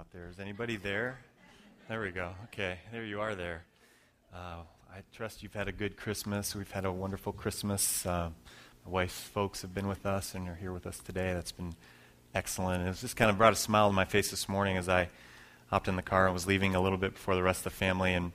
out there. Is anybody there? There we go. Okay, there you are there. Uh, I trust you've had a good Christmas. We've had a wonderful Christmas. Uh, my wife's folks have been with us and are here with us today. That's been excellent. It's just kind of brought a smile to my face this morning as I hopped in the car and was leaving a little bit before the rest of the family. And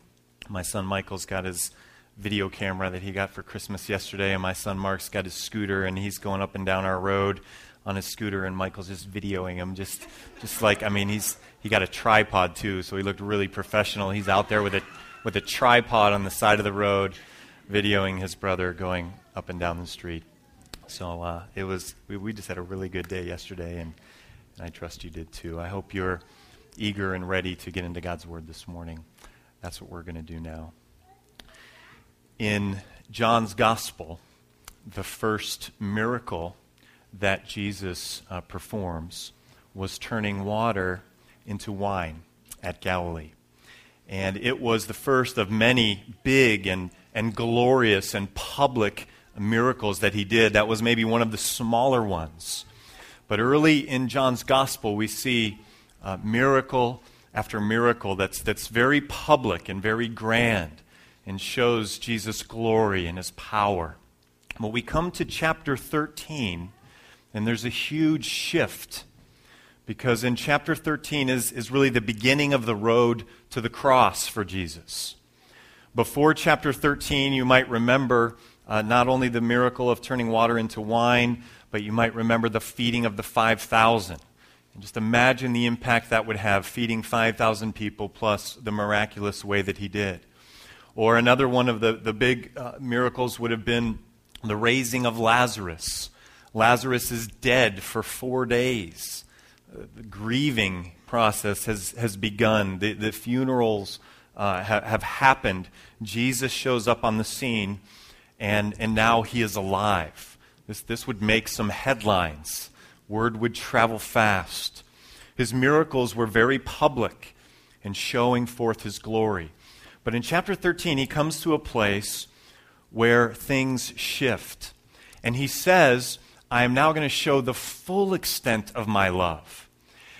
my son Michael's got his video camera that he got for Christmas yesterday, and my son Mark's got his scooter, and he's going up and down our road on his scooter, and Michael's just videoing him, just, just like I mean, he's he got a tripod too, so he looked really professional. He's out there with a with a tripod on the side of the road, videoing his brother going up and down the street. So uh, it was we, we just had a really good day yesterday, and, and I trust you did too. I hope you're eager and ready to get into God's Word this morning. That's what we're going to do now. In John's Gospel, the first miracle that Jesus uh, performs was turning water into wine at Galilee. And it was the first of many big and, and glorious and public miracles that he did. That was maybe one of the smaller ones. But early in John's gospel, we see uh, miracle after miracle that's, that's very public and very grand and shows Jesus' glory and his power. But we come to chapter 13, and there's a huge shift because in chapter 13 is, is really the beginning of the road to the cross for Jesus. Before chapter 13, you might remember uh, not only the miracle of turning water into wine, but you might remember the feeding of the 5,000. And just imagine the impact that would have feeding 5,000 people plus the miraculous way that he did. Or another one of the, the big uh, miracles would have been the raising of Lazarus. Lazarus is dead for four days. Uh, the grieving process has, has begun. The, the funerals uh, ha, have happened. Jesus shows up on the scene, and, and now he is alive. This, this would make some headlines. Word would travel fast. His miracles were very public and showing forth his glory. But in chapter 13, he comes to a place where things shift. And he says, I am now going to show the full extent of my love.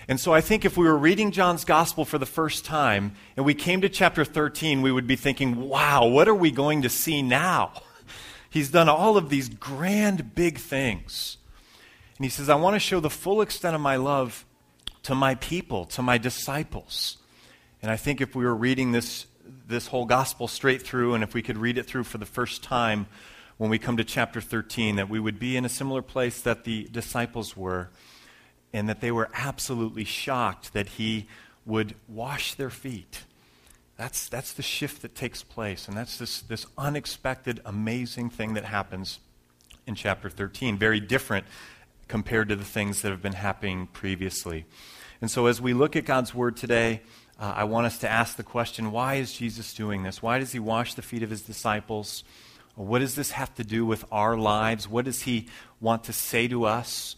And so I think if we were reading John's gospel for the first time and we came to chapter 13, we would be thinking, wow, what are we going to see now? He's done all of these grand, big things. And he says, I want to show the full extent of my love to my people, to my disciples. And I think if we were reading this, this whole gospel straight through, and if we could read it through for the first time, when we come to chapter 13 that we would be in a similar place that the disciples were, and that they were absolutely shocked that he would wash their feet. That's, that's the shift that takes place, and that's this, this unexpected, amazing thing that happens in chapter 13. Very different compared to the things that have been happening previously. And so, as we look at God's Word today, uh, I want us to ask the question why is Jesus doing this? Why does he wash the feet of his disciples? What does this have to do with our lives? What does he want to say to us?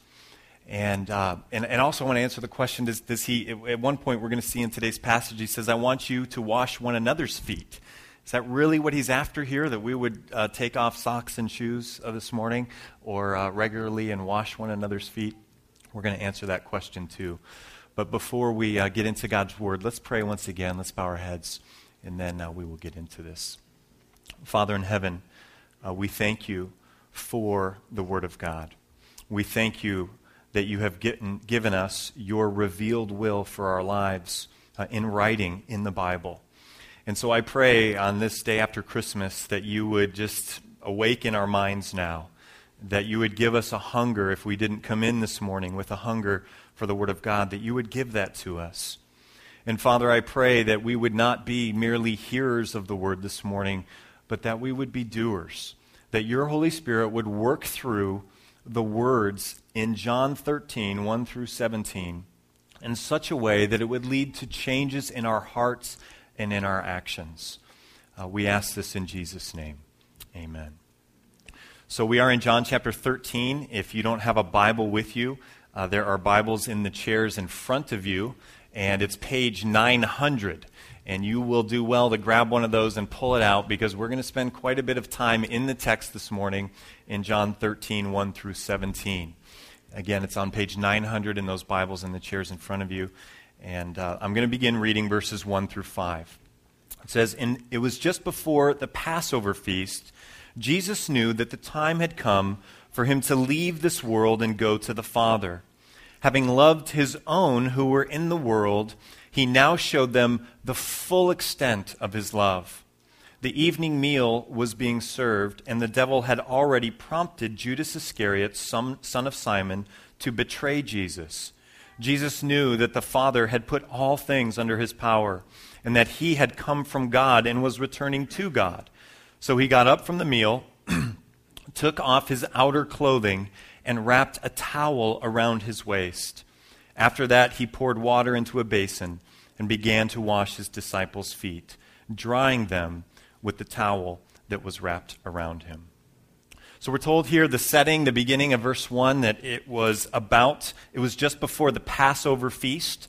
And, uh, and, and also, I want to answer the question does, does he, at one point, we're going to see in today's passage, he says, I want you to wash one another's feet. Is that really what he's after here? That we would uh, take off socks and shoes uh, this morning or uh, regularly and wash one another's feet? We're going to answer that question too. But before we uh, get into God's word, let's pray once again. Let's bow our heads, and then uh, we will get into this. Father in heaven, uh, we thank you for the Word of God. We thank you that you have given, given us your revealed will for our lives uh, in writing in the Bible. And so I pray on this day after Christmas that you would just awaken our minds now, that you would give us a hunger if we didn't come in this morning with a hunger for the Word of God, that you would give that to us. And Father, I pray that we would not be merely hearers of the Word this morning, but that we would be doers, that your Holy Spirit would work through the words in John 13, 1 through 17, in such a way that it would lead to changes in our hearts and in our actions. Uh, we ask this in Jesus' name. Amen. So we are in John chapter 13. If you don't have a Bible with you, uh, there are Bibles in the chairs in front of you, and it's page 900 and you will do well to grab one of those and pull it out because we're going to spend quite a bit of time in the text this morning in John 13, 1 through 17. Again, it's on page 900 in those Bibles in the chairs in front of you. And uh, I'm going to begin reading verses 1 through 5. It says, And it was just before the Passover feast, Jesus knew that the time had come for him to leave this world and go to the Father. Having loved his own who were in the world, he now showed them the full extent of his love. The evening meal was being served, and the devil had already prompted Judas Iscariot, son of Simon, to betray Jesus. Jesus knew that the Father had put all things under his power, and that he had come from God and was returning to God. So he got up from the meal, took off his outer clothing, and wrapped a towel around his waist. After that, he poured water into a basin and began to wash his disciples' feet, drying them with the towel that was wrapped around him. So we're told here the setting, the beginning of verse 1, that it was about, it was just before the Passover feast.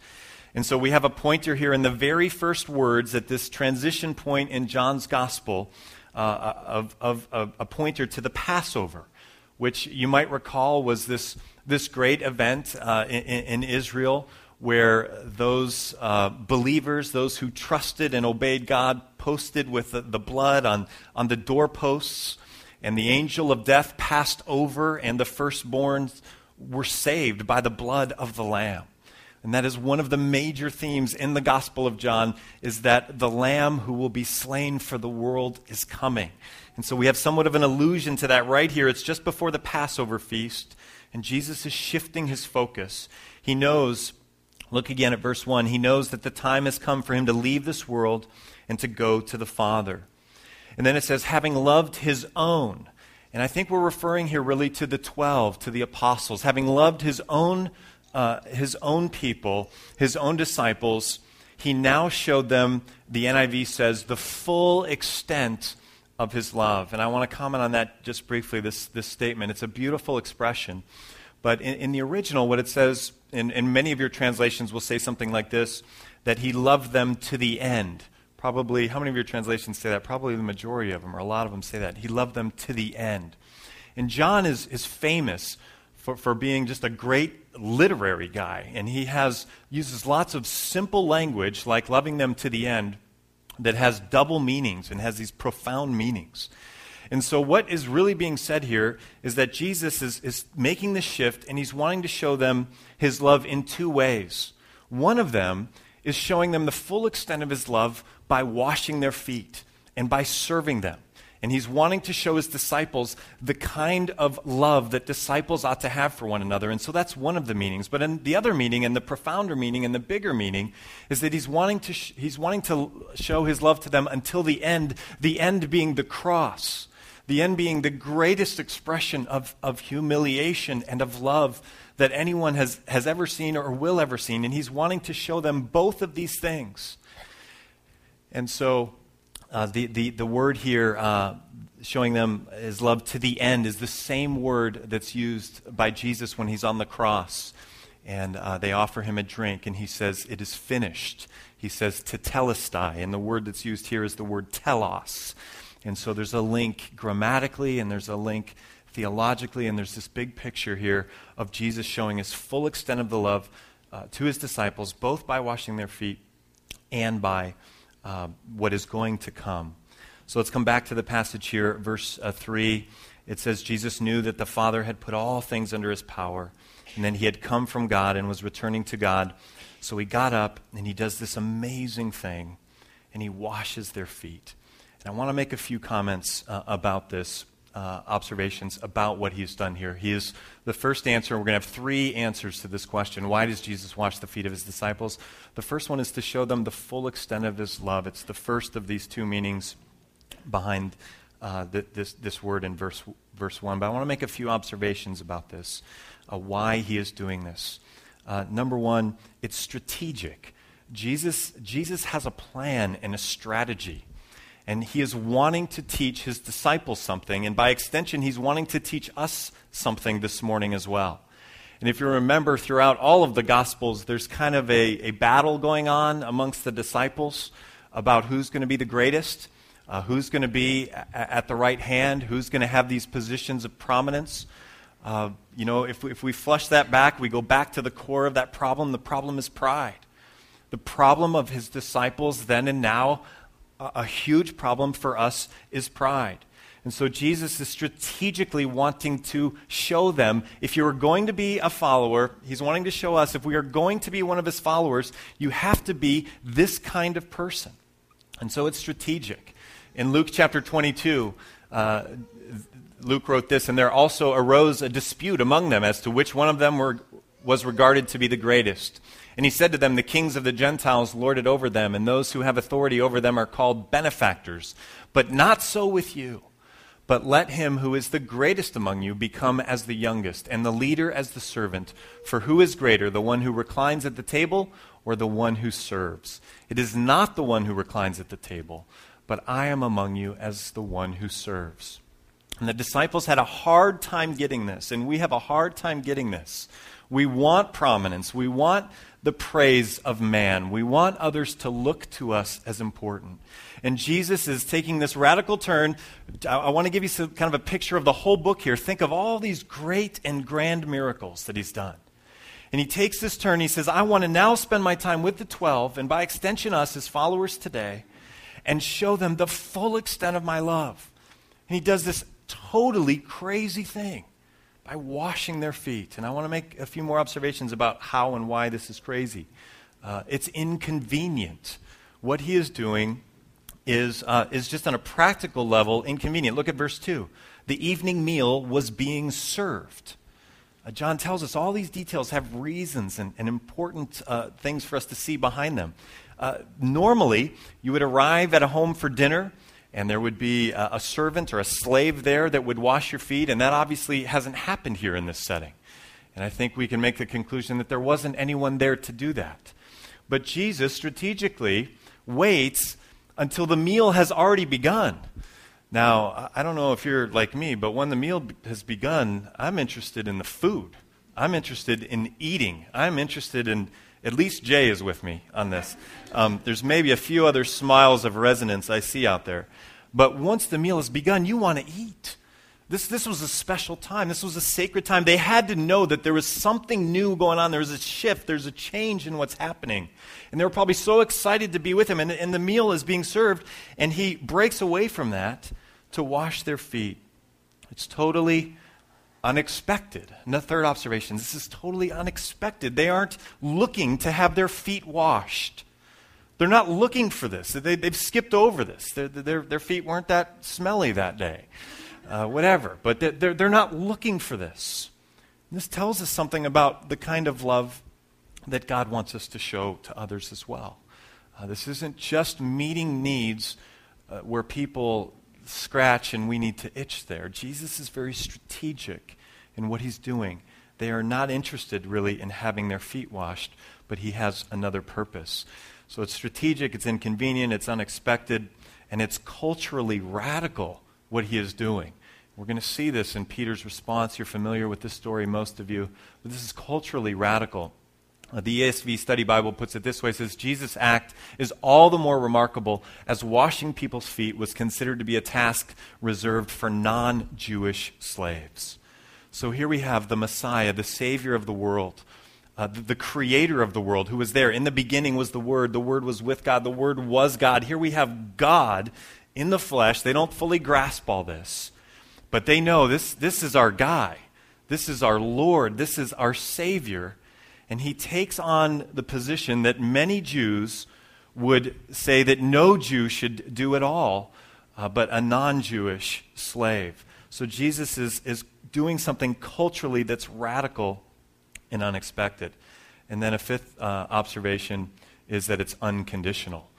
And so we have a pointer here in the very first words at this transition point in John's gospel uh, of, of, of a pointer to the Passover, which you might recall was this, this great event uh, in, in Israel where those uh, believers, those who trusted and obeyed God, posted with the, the, blood on, on the doorposts, and the angel of death passed over, and the firstborns were saved by the blood of the Lamb. And that is one of the major themes in the Gospel of John is that the lamb who will be slain for the world is coming. And so we have somewhat of an allusion to that right here. It's just before the Passover feast, and Jesus is shifting his focus. He knows Look again at verse 1. He knows that the time has come for him to leave this world and to go to the Father. And then it says, having loved his own. And I think we're referring here really to the 12, to the apostles. Having loved his own, uh, his own people, his own disciples, he now showed them, the NIV says, the full extent of his love. And I want to comment on that just briefly, this, this statement. It's a beautiful expression. But in, in the original, what it says, in, in many of your translations, will say something like this that he loved them to the end. Probably, how many of your translations say that? Probably the majority of them, or a lot of them say that. He loved them to the end. And John is, is famous for, for being just a great literary guy. And he has, uses lots of simple language, like loving them to the end, that has double meanings and has these profound meanings. And so, what is really being said here is that Jesus is, is making the shift and he's wanting to show them his love in two ways. One of them is showing them the full extent of his love by washing their feet and by serving them. And he's wanting to show his disciples the kind of love that disciples ought to have for one another. And so that's one of the meanings. But in the other meaning, and the profounder meaning, and the bigger meaning, is that he's wanting to, sh- he's wanting to show his love to them until the end, the end being the cross the end being the greatest expression of, of humiliation and of love that anyone has, has ever seen or will ever see. And he's wanting to show them both of these things. And so uh, the, the, the word here, uh, showing them his love to the end, is the same word that's used by Jesus when he's on the cross. And uh, they offer him a drink, and he says, It is finished. He says, Tetelestai. And the word that's used here is the word telos. And so there's a link grammatically and there's a link theologically, and there's this big picture here of Jesus showing his full extent of the love uh, to his disciples, both by washing their feet and by uh, what is going to come. So let's come back to the passage here, verse uh, 3. It says, Jesus knew that the Father had put all things under his power, and then he had come from God and was returning to God. So he got up and he does this amazing thing, and he washes their feet. And I want to make a few comments uh, about this, uh, observations about what he's done here. He is the first answer. We're going to have three answers to this question. Why does Jesus wash the feet of his disciples? The first one is to show them the full extent of his love. It's the first of these two meanings behind uh, this, this word in verse, verse 1. But I want to make a few observations about this, uh, why he is doing this. Uh, number one, it's strategic. Jesus, Jesus has a plan and a strategy and he is wanting to teach his disciples something, and by extension, he's wanting to teach us something this morning as well. And if you remember, throughout all of the Gospels, there's kind of a, a battle going on amongst the disciples about who's going to be the greatest, uh, who's going to be a- at the right hand, who's going to have these positions of prominence. Uh, you know, if we, if we flush that back, we go back to the core of that problem. The problem is pride. the problem of his disciples then and now, a, huge problem for us, is pride. And so Jesus is strategically wanting to show them if you are going to be a follower, he's wanting to show us if we are going to be one of his followers, you have to be this kind of person. And so it's strategic. In Luke chapter 22, uh, Luke wrote this, and there also arose a dispute among them as to which one of them were, was regarded to be the greatest. And he said to them, The kings of the Gentiles lord it over them, and those who have authority over them are called benefactors. But not so with you. But let him who is the greatest among you become as the youngest, and the leader as the servant. For who is greater, the one who reclines at the table or the one who serves? It is not the one who reclines at the table, but I am among you as the one who serves. And the disciples had a hard time getting this, and we have a hard time getting this. We want prominence. We want the praise of man. We want others to look to us as important. And Jesus is taking this radical turn. I, want to give you some, kind of a picture of the whole book here. Think of all these great and grand miracles that he's done. And he takes this turn. He says, I want to now spend my time with the 12, and by extension, us as followers today, and show them the full extent of my love. And he does this totally crazy thing by washing their feet. And I want to make a few more observations about how and why this is crazy. Uh, it's inconvenient. What he is doing is, uh, is just on a practical level inconvenient. Look at verse 2. The evening meal was being served. Uh, John tells us all these details have reasons and, and important uh, things for us to see behind them. Uh, normally, you would arrive at a home for dinner, and there would be a, a servant or a slave there that would wash your feet, and that obviously hasn't happened here in this setting. And I think we can make the conclusion that there wasn't anyone there to do that. But Jesus strategically waits until the meal has already begun. Now, I don't know if you're like me, but when the meal has begun, I'm interested in the food. I'm interested in eating. I'm interested in, at least Jay is with me on this. Um, there's maybe a few other smiles of resonance I see out there. But once the meal has begun, you want to eat. This, this was a special time. This was a sacred time. They had to know that there was something new going on. There was a shift. There's a change in what's happening. And they were probably so excited to be with him. And, and the meal is being served, and he breaks away from that to wash their feet. It's totally unexpected. And the third observation this is totally unexpected. They aren't looking to have their feet washed. They're not looking for this. They, have skipped over this. Their, their, their feet weren't that smelly that day uh, whatever. But they're, they're not looking for this. This tells us something about the kind of love that God wants us to show to others as well. Uh, this isn't just meeting needs uh, where people scratch and we need to itch there. Jesus is very strategic in what he's doing. They are not interested really in having their feet washed, but he has another purpose. So it's strategic, it's inconvenient, it's unexpected, and it's culturally radical what he is doing. We're going to see this in Peter's response. You're familiar with this story, most of you. But this is culturally radical. Uh, the ESV Study Bible puts it this way it says, Jesus' act is all the more remarkable as washing people's feet was considered to be a task reserved for non Jewish slaves. So here we have the Messiah, the Savior of the world. Uh, the, the, creator of the world, who was there. In the beginning was the Word. The Word was with God. The Word was God. Here we have God in the flesh. They don't fully grasp all this. But they know this, this is our guy. This is our Lord. This is our Savior. And he takes on the position that many Jews would say that no Jew should do at all, uh, but a non Jewish slave. So Jesus is, is doing something culturally that's radical and unexpected. And then a fifth uh, observation is that it's unconditional.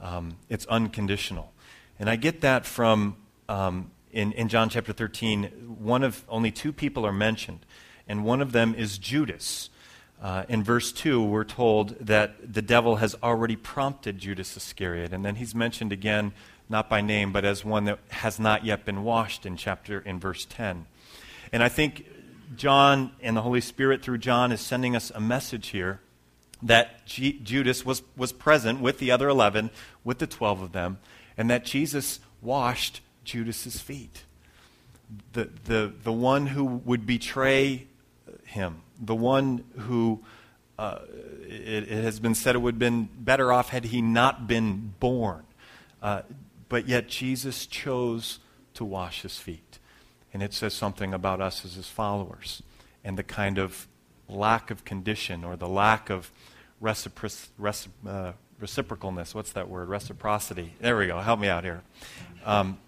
Um, it's unconditional. And I get that from um, in, in John chapter 13, one of only two people are mentioned, and one of them is Judas. Uh, in verse 2, we're told that the devil has already prompted Judas Iscariot, and then he's mentioned again, not by name, but as one that has not yet been washed in chapter in verse 10. And I think John and the Holy Spirit through John is sending us a message here that G- Judas was, was present with the other 11, with the 12 of them, and that Jesus washed Judas's feet. The, the, the one who would betray him, the one who uh, it, it, has been said it would have been better off had he not been born. Uh, but yet Jesus chose to wash his feet. And it says something about us as his followers and the kind of lack of condition or the lack of recipro- uh, reciprocalness. What's that word? Reciprocity. There we go. Help me out here. Um,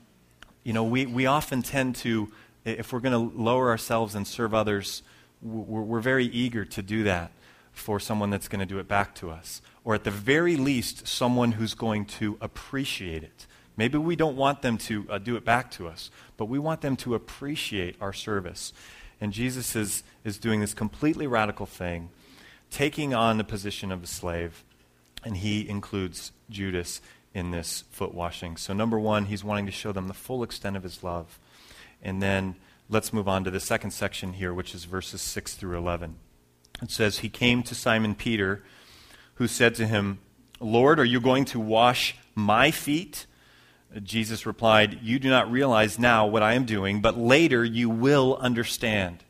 you know, we, we often tend to, if we're going to lower ourselves and serve others, we're, we're very eager to do that for someone that's going to do it back to us. Or at the very least, someone who's going to appreciate it. Maybe we don't want them to uh, do it back to us, but we want them to appreciate our service. And Jesus is, is doing this completely radical thing, taking on the position of a slave, and he includes Judas in this foot washing. So, number one, he's wanting to show them the full extent of his love. And then let's move on to the second section here, which is verses 6 through 11. It says, He came to Simon Peter, who said to him, Lord, are you going to wash my feet? Jesus replied, You do not realize now what I am doing, but later you will understand.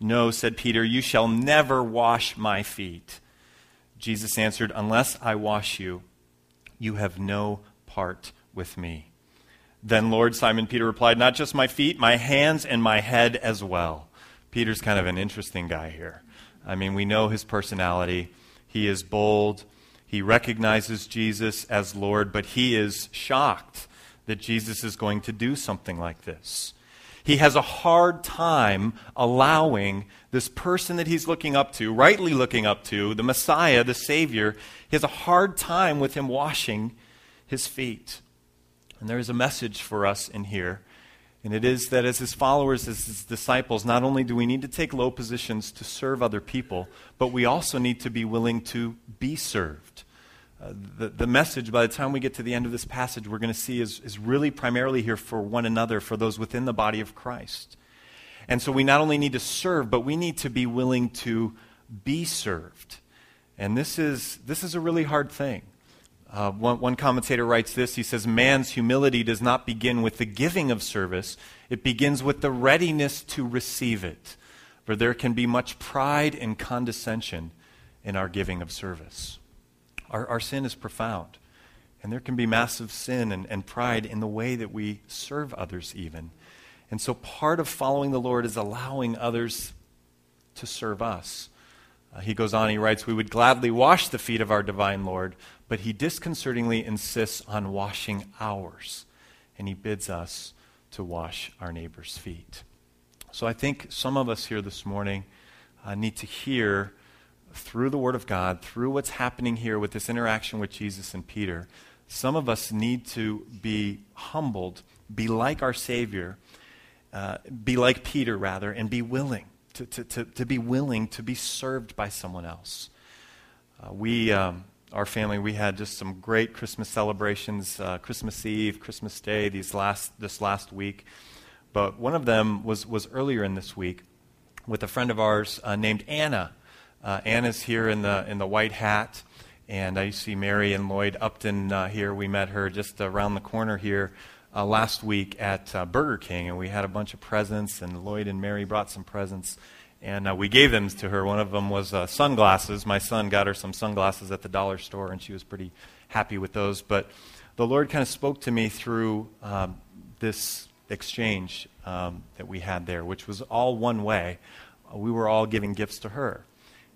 No, said Peter, you shall never wash my feet. Jesus answered, Unless I wash you, you have no part with me. Then, Lord, Simon Peter replied, Not just my feet, my hands and my head as well. Peter's kind of an interesting guy here. I mean, we know his personality. He is bold. He recognizes Jesus as Lord, but he is shocked that Jesus is going to do something like this. He has a hard time allowing this person that he's looking up to, rightly looking up to, the Messiah, the Savior, he has a hard time with him washing his feet. And there is a message for us in here. And it is that as his followers, as his disciples, not only do we need to take low positions to serve other people, but we also need to be willing to be served. Uh, the, the message, by the time we get to the end of this passage, we're going to see is, is really primarily here for one another, for those within the body of Christ. And so we not only need to serve, but we need to be willing to be served. And this is, this is a really hard thing. Uh, one, one commentator writes this he says, Man's humility does not begin with the giving of service, it begins with the readiness to receive it. For there can be much pride and condescension in our giving of service. Our, our sin is profound. And there can be massive sin and, and pride in the way that we serve others, even. And so part of following the Lord is allowing others to serve us. Uh, he goes on, he writes, We would gladly wash the feet of our divine Lord, but he disconcertingly insists on washing ours. And he bids us to wash our neighbor's feet. So I think some of us here this morning uh, need to hear through the Word of God, through what's happening here with this interaction with Jesus and Peter, some of us need to be humbled, be like our Savior, uh, be like Peter, rather, and be willing to, to, to, to, be willing to be served by someone else. Uh, we, um, our family, we had just some great Christmas celebrations, uh, Christmas Eve, Christmas Day, these last, this last week. But one of them was, was earlier in this week with a friend of ours uh, named Anna. Uh, Anna's here in the, in the white hat, and I see Mary and Lloyd Upton uh, here. We met her just around the corner here uh, last week at uh, Burger King, and we had a bunch of presents, and Lloyd and Mary brought some presents, and uh, we gave them to her. One of them was uh, sunglasses. My son got her some sunglasses at the dollar store, and she was pretty happy with those. But the Lord kind of spoke to me through um, this exchange um, that we had there, which was all one way. we were all giving gifts to her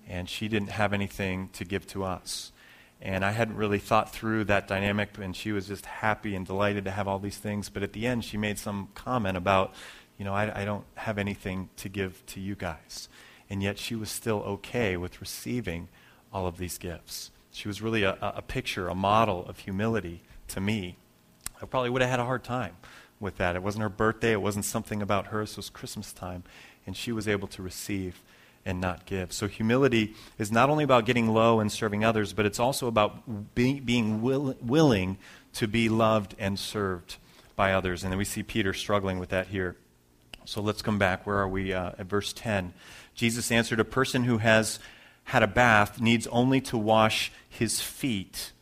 and she didn't have anything to give to us. And I hadn't really thought through that dynamic, and she was just happy and delighted to have all these things. But at the end, she made some comment about, you know, I, I don't have anything to give to you guys. And yet she was still okay with receiving all of these gifts. She was really a, a picture, a model of humility to me. I probably would have had a hard time with that. It wasn't her birthday, it wasn't something about her, it was Christmas time. And she was able to receive and not give. So humility is not only about getting low and serving others, but it's also about be, being will, willing to be loved and served by others. And then we see Peter struggling with that here. So let's come back. Where are we? Uh, at verse 10. Jesus answered, A person who has had a bath needs only to wash his feet.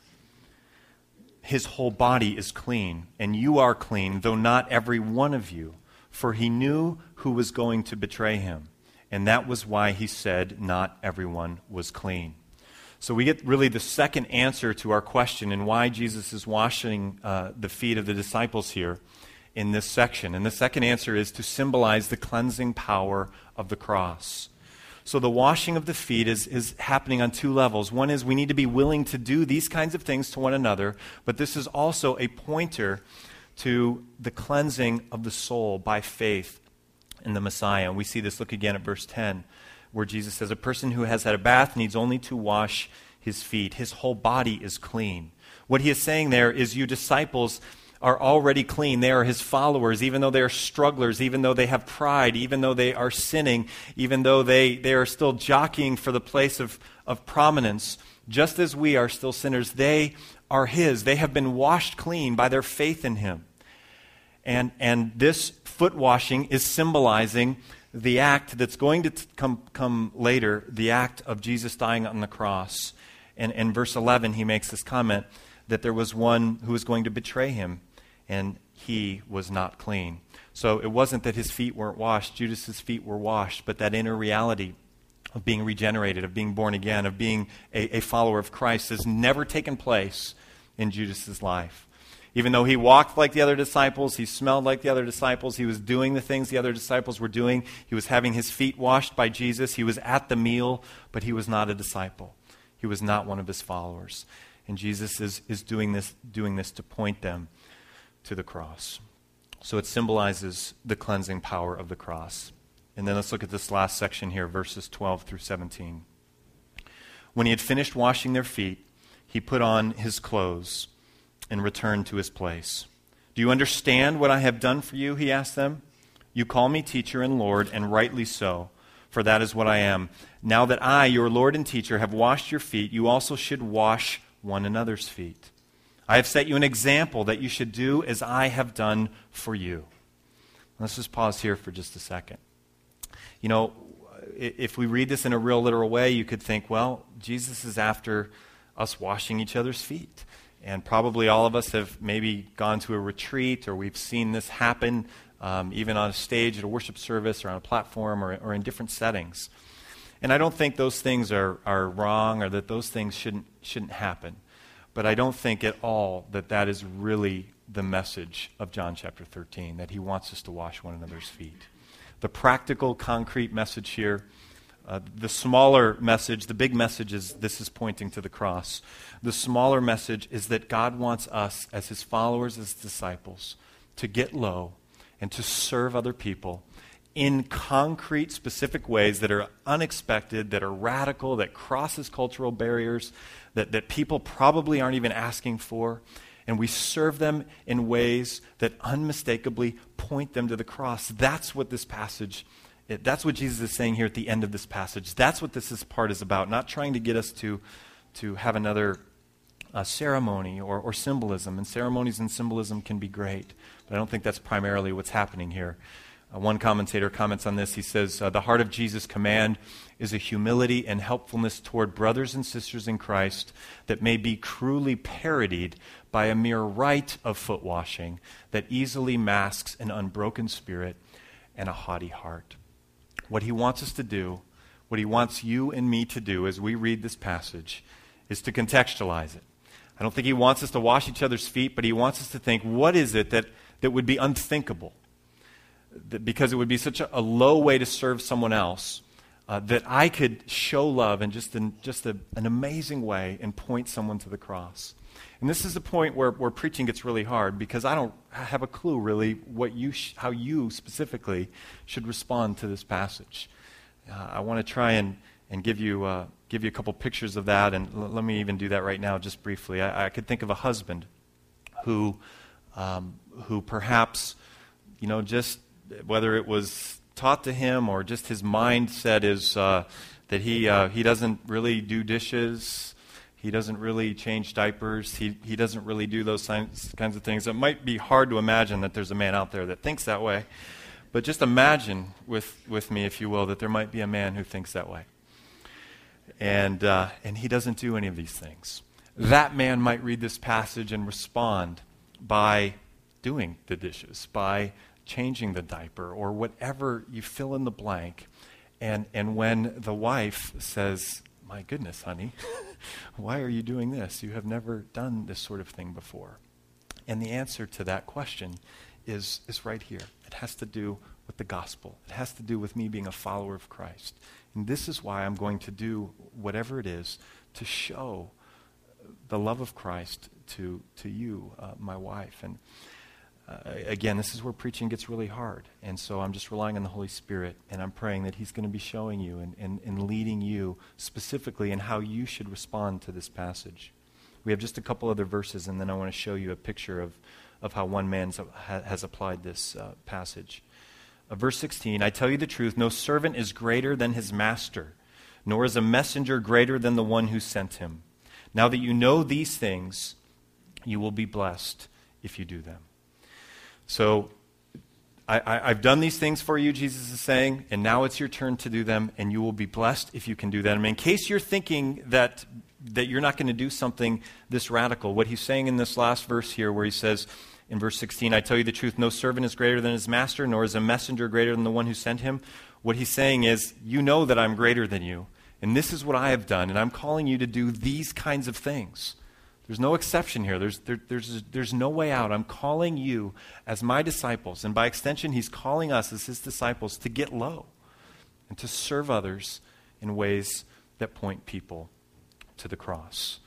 His whole body is clean, and you are clean, though not every one of you. For he knew who was going to betray him. and that was why he said not everyone was clean. So we get really the second answer to our question and why Jesus is washing uh, the feet of the disciples here in this section. And the second answer is to symbolize the cleansing power of the cross. So the washing of the feet is, is happening on two levels. One is we need to be willing to do these kinds of things to one another, but this is also a pointer to the cleansing of the soul by faith in the Messiah. And we see this, look again at verse 10, where Jesus says, A person who has had a bath needs only to wash his feet. His whole body is clean. What he is saying there is, You disciples are already clean. They are his followers, even though they are strugglers, even though they have pride, even though they are sinning, even though they, they are still jockeying for the place of, of prominence. Just as we are still sinners, they are his. They have been washed clean by their faith in him. And, and this foot washing is symbolizing the act that's going to come, come later, the act of Jesus dying on the cross. And in verse 11, he makes this comment that there was one who was going to betray him and he was not clean. So it wasn't that his feet weren't washed, Judas's feet were washed, but that inner reality of being regenerated, of being born again, of being a, a follower of Christ has never taken place in Judas's life. Even though he walked like the other disciples, he smelled like the other disciples, he was doing the things the other disciples were doing, he was having his feet washed by Jesus, he was at the meal, but he was not a disciple. He was not one of his followers. And Jesus is, is doing, this, doing this to point them to the cross. So it symbolizes the cleansing power of the cross. And then let's look at this last section here, verses 12 through 17. When he had finished washing their feet, he put on his clothes and returned to his place. Do you understand what I have done for you? He asked them. You call me teacher and Lord, and rightly so, for that is what I am. Now that I, your Lord and teacher, have washed your feet, you also should wash one another's feet. I have set you an example that you should do as I have done for you. Let's just pause here for just a second. You know, if we read this in a real literal way, you could think, well, Jesus is after us washing each other's feet. And probably all of us have maybe gone to a retreat or we've seen this happen um, even on a stage at a worship service or on a platform or, or in different settings. And I don't think those things are, are wrong or that those things shouldn't, shouldn't happen. But I don't think at all that that is really the message of John chapter 13, that he wants us to wash one another's feet. The practical, concrete message here, uh, the smaller message, the big message is this is pointing to the cross. The smaller message is that God wants us, as his followers, as disciples, to get low and to serve other people in concrete, specific ways that are unexpected, that are radical, that crosses cultural barriers, that, that people probably aren't even asking for. And we serve them in ways that unmistakably point them to the cross. That's what this passage, that's what Jesus is saying here at the end of this passage. That's what this is part is about, not trying to get us to, to have another uh, ceremony or, or symbolism. And ceremonies and symbolism can be great, but I don't think that's primarily what's happening here. Uh, one commentator comments on this. He says, uh, The heart of Jesus' command is a humility and helpfulness toward brothers and sisters in Christ that may be cruelly parodied by a mere rite of foot washing that easily masks an unbroken spirit and a haughty heart. What he wants us to do, what he wants you and me to do as we read this passage, is to contextualize it. I don't think he wants us to wash each other's feet, but he wants us to think what is it that, that would be unthinkable? Because it would be such a, a, low way to serve someone else uh, that I could show love in just, in, just a, an amazing way and point someone to the cross. And this is the point where, where preaching gets really hard because I don't have a clue really what you sh- how you specifically should respond to this passage. Uh, I want to try and, and give, you, uh, give you a couple pictures of that, and l- let me even do that right now just briefly. I, I could think of a husband who, um, who perhaps, you know, just whether it was taught to him or just his mindset is uh, that he, uh, he doesn't really do dishes, he doesn't really change diapers, he, he doesn't really do those kinds of things. It might be hard to imagine that there's a man out there that thinks that way. But just imagine with, with me, if you will, that there might be a man who thinks that way. And, uh, and he doesn't do any of these things. That man might read this passage and respond by doing the dishes, by changing the diaper or whatever you fill in the blank. And, and when the wife says, My goodness, honey, why are you doing this? You have never done this sort of thing before. And the answer to that question is, is right here. It has to do with the gospel, it has to do with me being a follower of Christ. And this is why I'm going to do whatever it is to show the love of Christ to, to you, uh, my wife. And uh, again, this is where preaching gets really hard. And so I'm just relying on the Holy Spirit, and I'm praying that He's going to be showing you and, and, and leading you specifically in how you should respond to this passage. We have just a couple other verses, and then I want to show you a picture of, of how one man has applied this uh, passage. Uh, verse 16 I tell you the truth, no servant is greater than his master, nor is a messenger greater than the one who sent him. Now that you know these things, you will be blessed if you do them. So I, have done these things for you, Jesus is saying, and now it's your turn to do them, and you will be blessed if you can do them. Mean, in case you're thinking that, that you're not going to do something this radical, what he's saying in this last verse here, where he says in verse 16, I tell you the truth, no servant is greater than his master, nor is a messenger greater than the one who sent him. What he's saying is, You know that I'm greater than you, and this is what I have done, and I'm calling you to do these kinds of things. There's no exception here. There's, there, there's, there's no way out. I'm calling you as my disciples, and by extension, He's calling us as His disciples to get low and to serve others in ways that point people to the cross.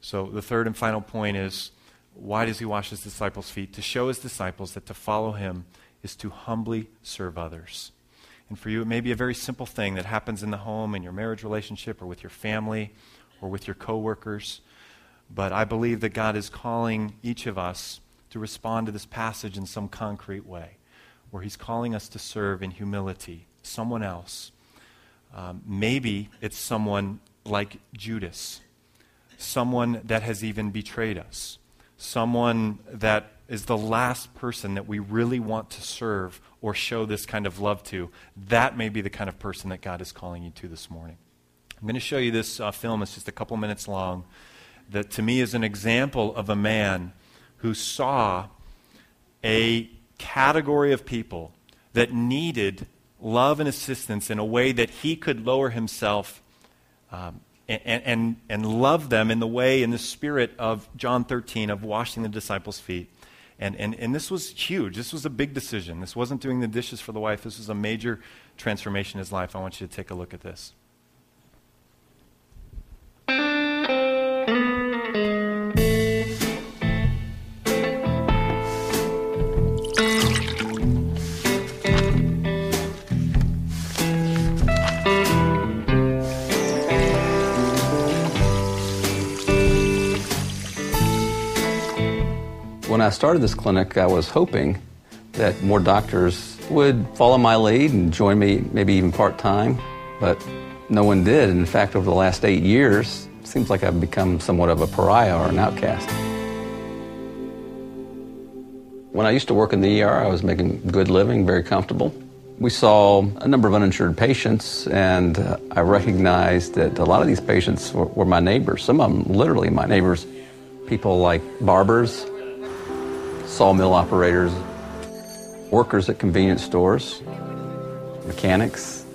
So, the third and final point is why does He wash His disciples' feet? To show His disciples that to follow Him is to humbly serve others. And for you, it may be a very simple thing that happens in the home, in your marriage relationship, or with your family, or with your coworkers. But I believe that God is calling each of us to respond to this passage in some concrete way, where He's calling us to serve in humility someone else. Um, maybe it's someone like Judas, someone that has even betrayed us, someone that is the last person that we really want to serve or show this kind of love to. That may be the kind of person that God is calling you to this morning. I'm going to show you this uh, film. It's just a couple minutes long that to me is an example of a man who saw a category of people that needed love and assistance in a way that he could lower himself um, and, and, and love them in the way, in the spirit of John 13, of washing the disciples' feet. And, and, and this was huge. This was a big decision. This wasn't doing the dishes for the wife. This was a major transformation in his life. I want you to take a look at this. When I started this clinic, I was hoping that more doctors would follow my lead and join me maybe even part time, but no one did. In fact, over the last eight years, it seems like I've become somewhat of a pariah or an outcast. When I used to work in the ER, I was making good living, very comfortable. We saw a number of uninsured patients, and uh, I recognized that a lot of these patients were, were my neighbors, some of them literally my neighbors. People like barbers, sawmill operators, workers at convenience stores, mechanics.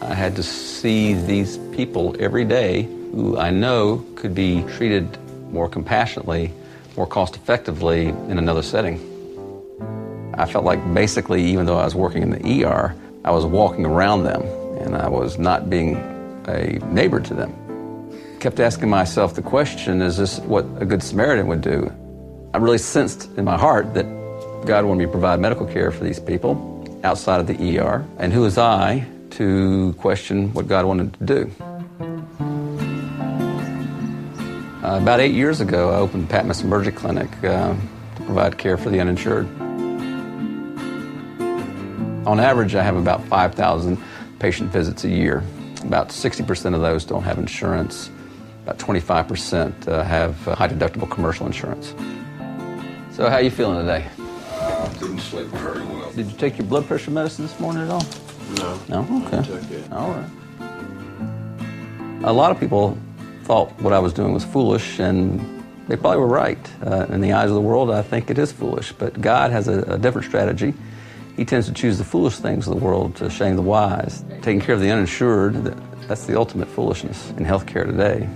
I had to see these people every day who I know could be treated more compassionately, more cost effectively in another setting. I felt like basically, even though I was working in the ER, I was walking around them and I was not being a neighbor to them. Kept asking myself the question is this what a good Samaritan would do? I really sensed in my heart that God wanted me to provide medical care for these people outside of the ER. And who was I to question what God wanted to do? Uh, about eight years ago, I opened Patmos Emergency Clinic uh, to provide care for the uninsured. On average, I have about 5,000 patient visits a year. About 60% of those don't have insurance. About 25% uh, have uh, high deductible commercial insurance. So how you feeling today? I didn't sleep very well. Did you take your blood pressure medicine this morning at all? No. No? Okay. I took it. All right. A lot of people thought what I was doing was foolish, and they probably were right. Uh, in the eyes of the world, I think it is foolish. But God has a, a different strategy, He tends to choose the foolish things of the world to shame the wise. Taking care of the uninsured, that's the ultimate foolishness in healthcare today.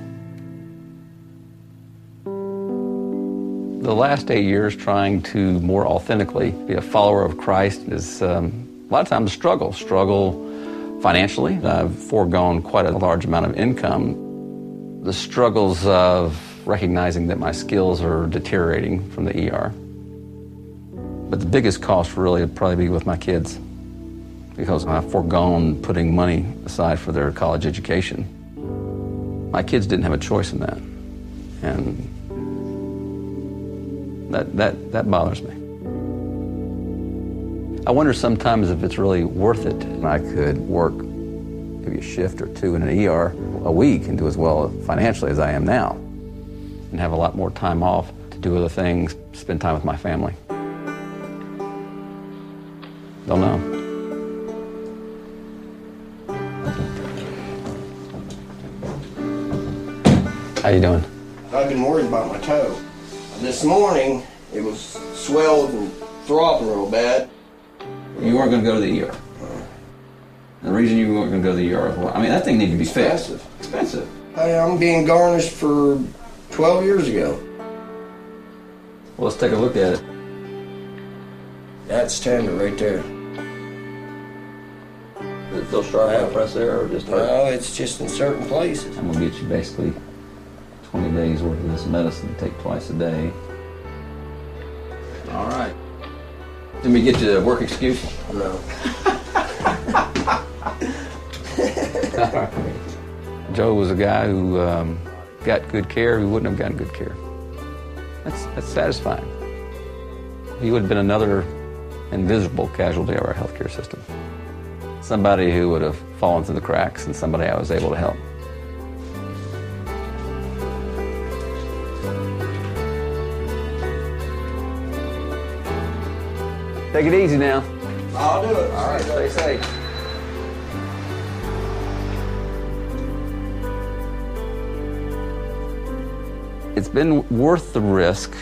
The last eight years trying to more authentically be a follower of Christ is um, a lot of times a struggle. Struggle financially. I've foregone quite a large amount of income. The struggles of recognizing that my skills are deteriorating from the ER. But the biggest cost really would probably be with my kids because I've foregone putting money aside for their college education. My kids didn't have a choice in that. And that, that, that bothers me. I wonder sometimes if it's really worth it. And I could work maybe a shift or two in an ER a week and do as well financially as I am now and have a lot more time off to do other things, spend time with my family. Don't know. How you doing? I've been worried about my toe. This morning, it was swelled and throbbing real bad. You weren't going to go to the ER. The reason you weren't going to go to the ER is what? I mean, that thing needed to be fixed. Expensive. Expensive. Hey, I'm being garnished for 12 years ago. Well, let's take a look at it. That's tender right there. Is it still sharp out press there or just hurt? Well, it's just in certain places. I'm going to get you basically 20 days worth of this medicine to take twice a day. All right. Let we get you a work excuse. No. Joe was a guy who um, got good care. He wouldn't have gotten good care. That's, that's satisfying. He would have been another invisible casualty of our healthcare system. Somebody who would have fallen through the cracks and somebody I was able to help. Take it easy now. I'll do it. All right, stay safe. It's been worth the risk,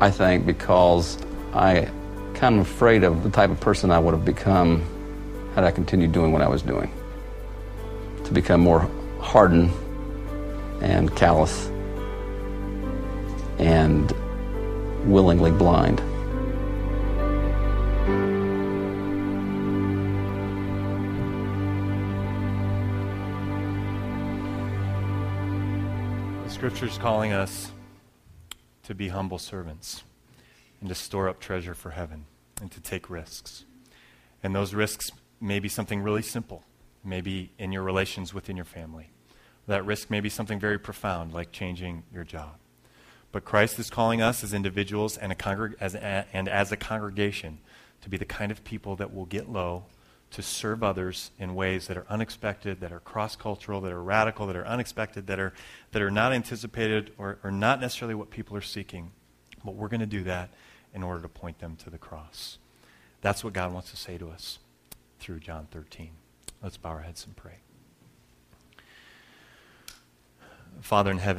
I think, because I kind of afraid of the type of person I would have become had I continued doing what I was doing. To become more hardened and callous and willingly blind. Scripture's calling us to be humble servants and to store up treasure for heaven and to take risks. And those risks may be something really simple, maybe in your relations within your family. That risk may be something very profound, like changing your job. But Christ is calling us as individuals and, congreg- as a, and as a congregation to be the kind of people that will get low, to serve others in ways that are unexpected, that are cross cultural, that are radical, that are unexpected, that are, that are not anticipated or, or not necessarily what people are seeking. But we're going to do that in order to point them to the cross. That's what God wants to say to us through John 13. Let's bow our heads and pray. Father in heaven,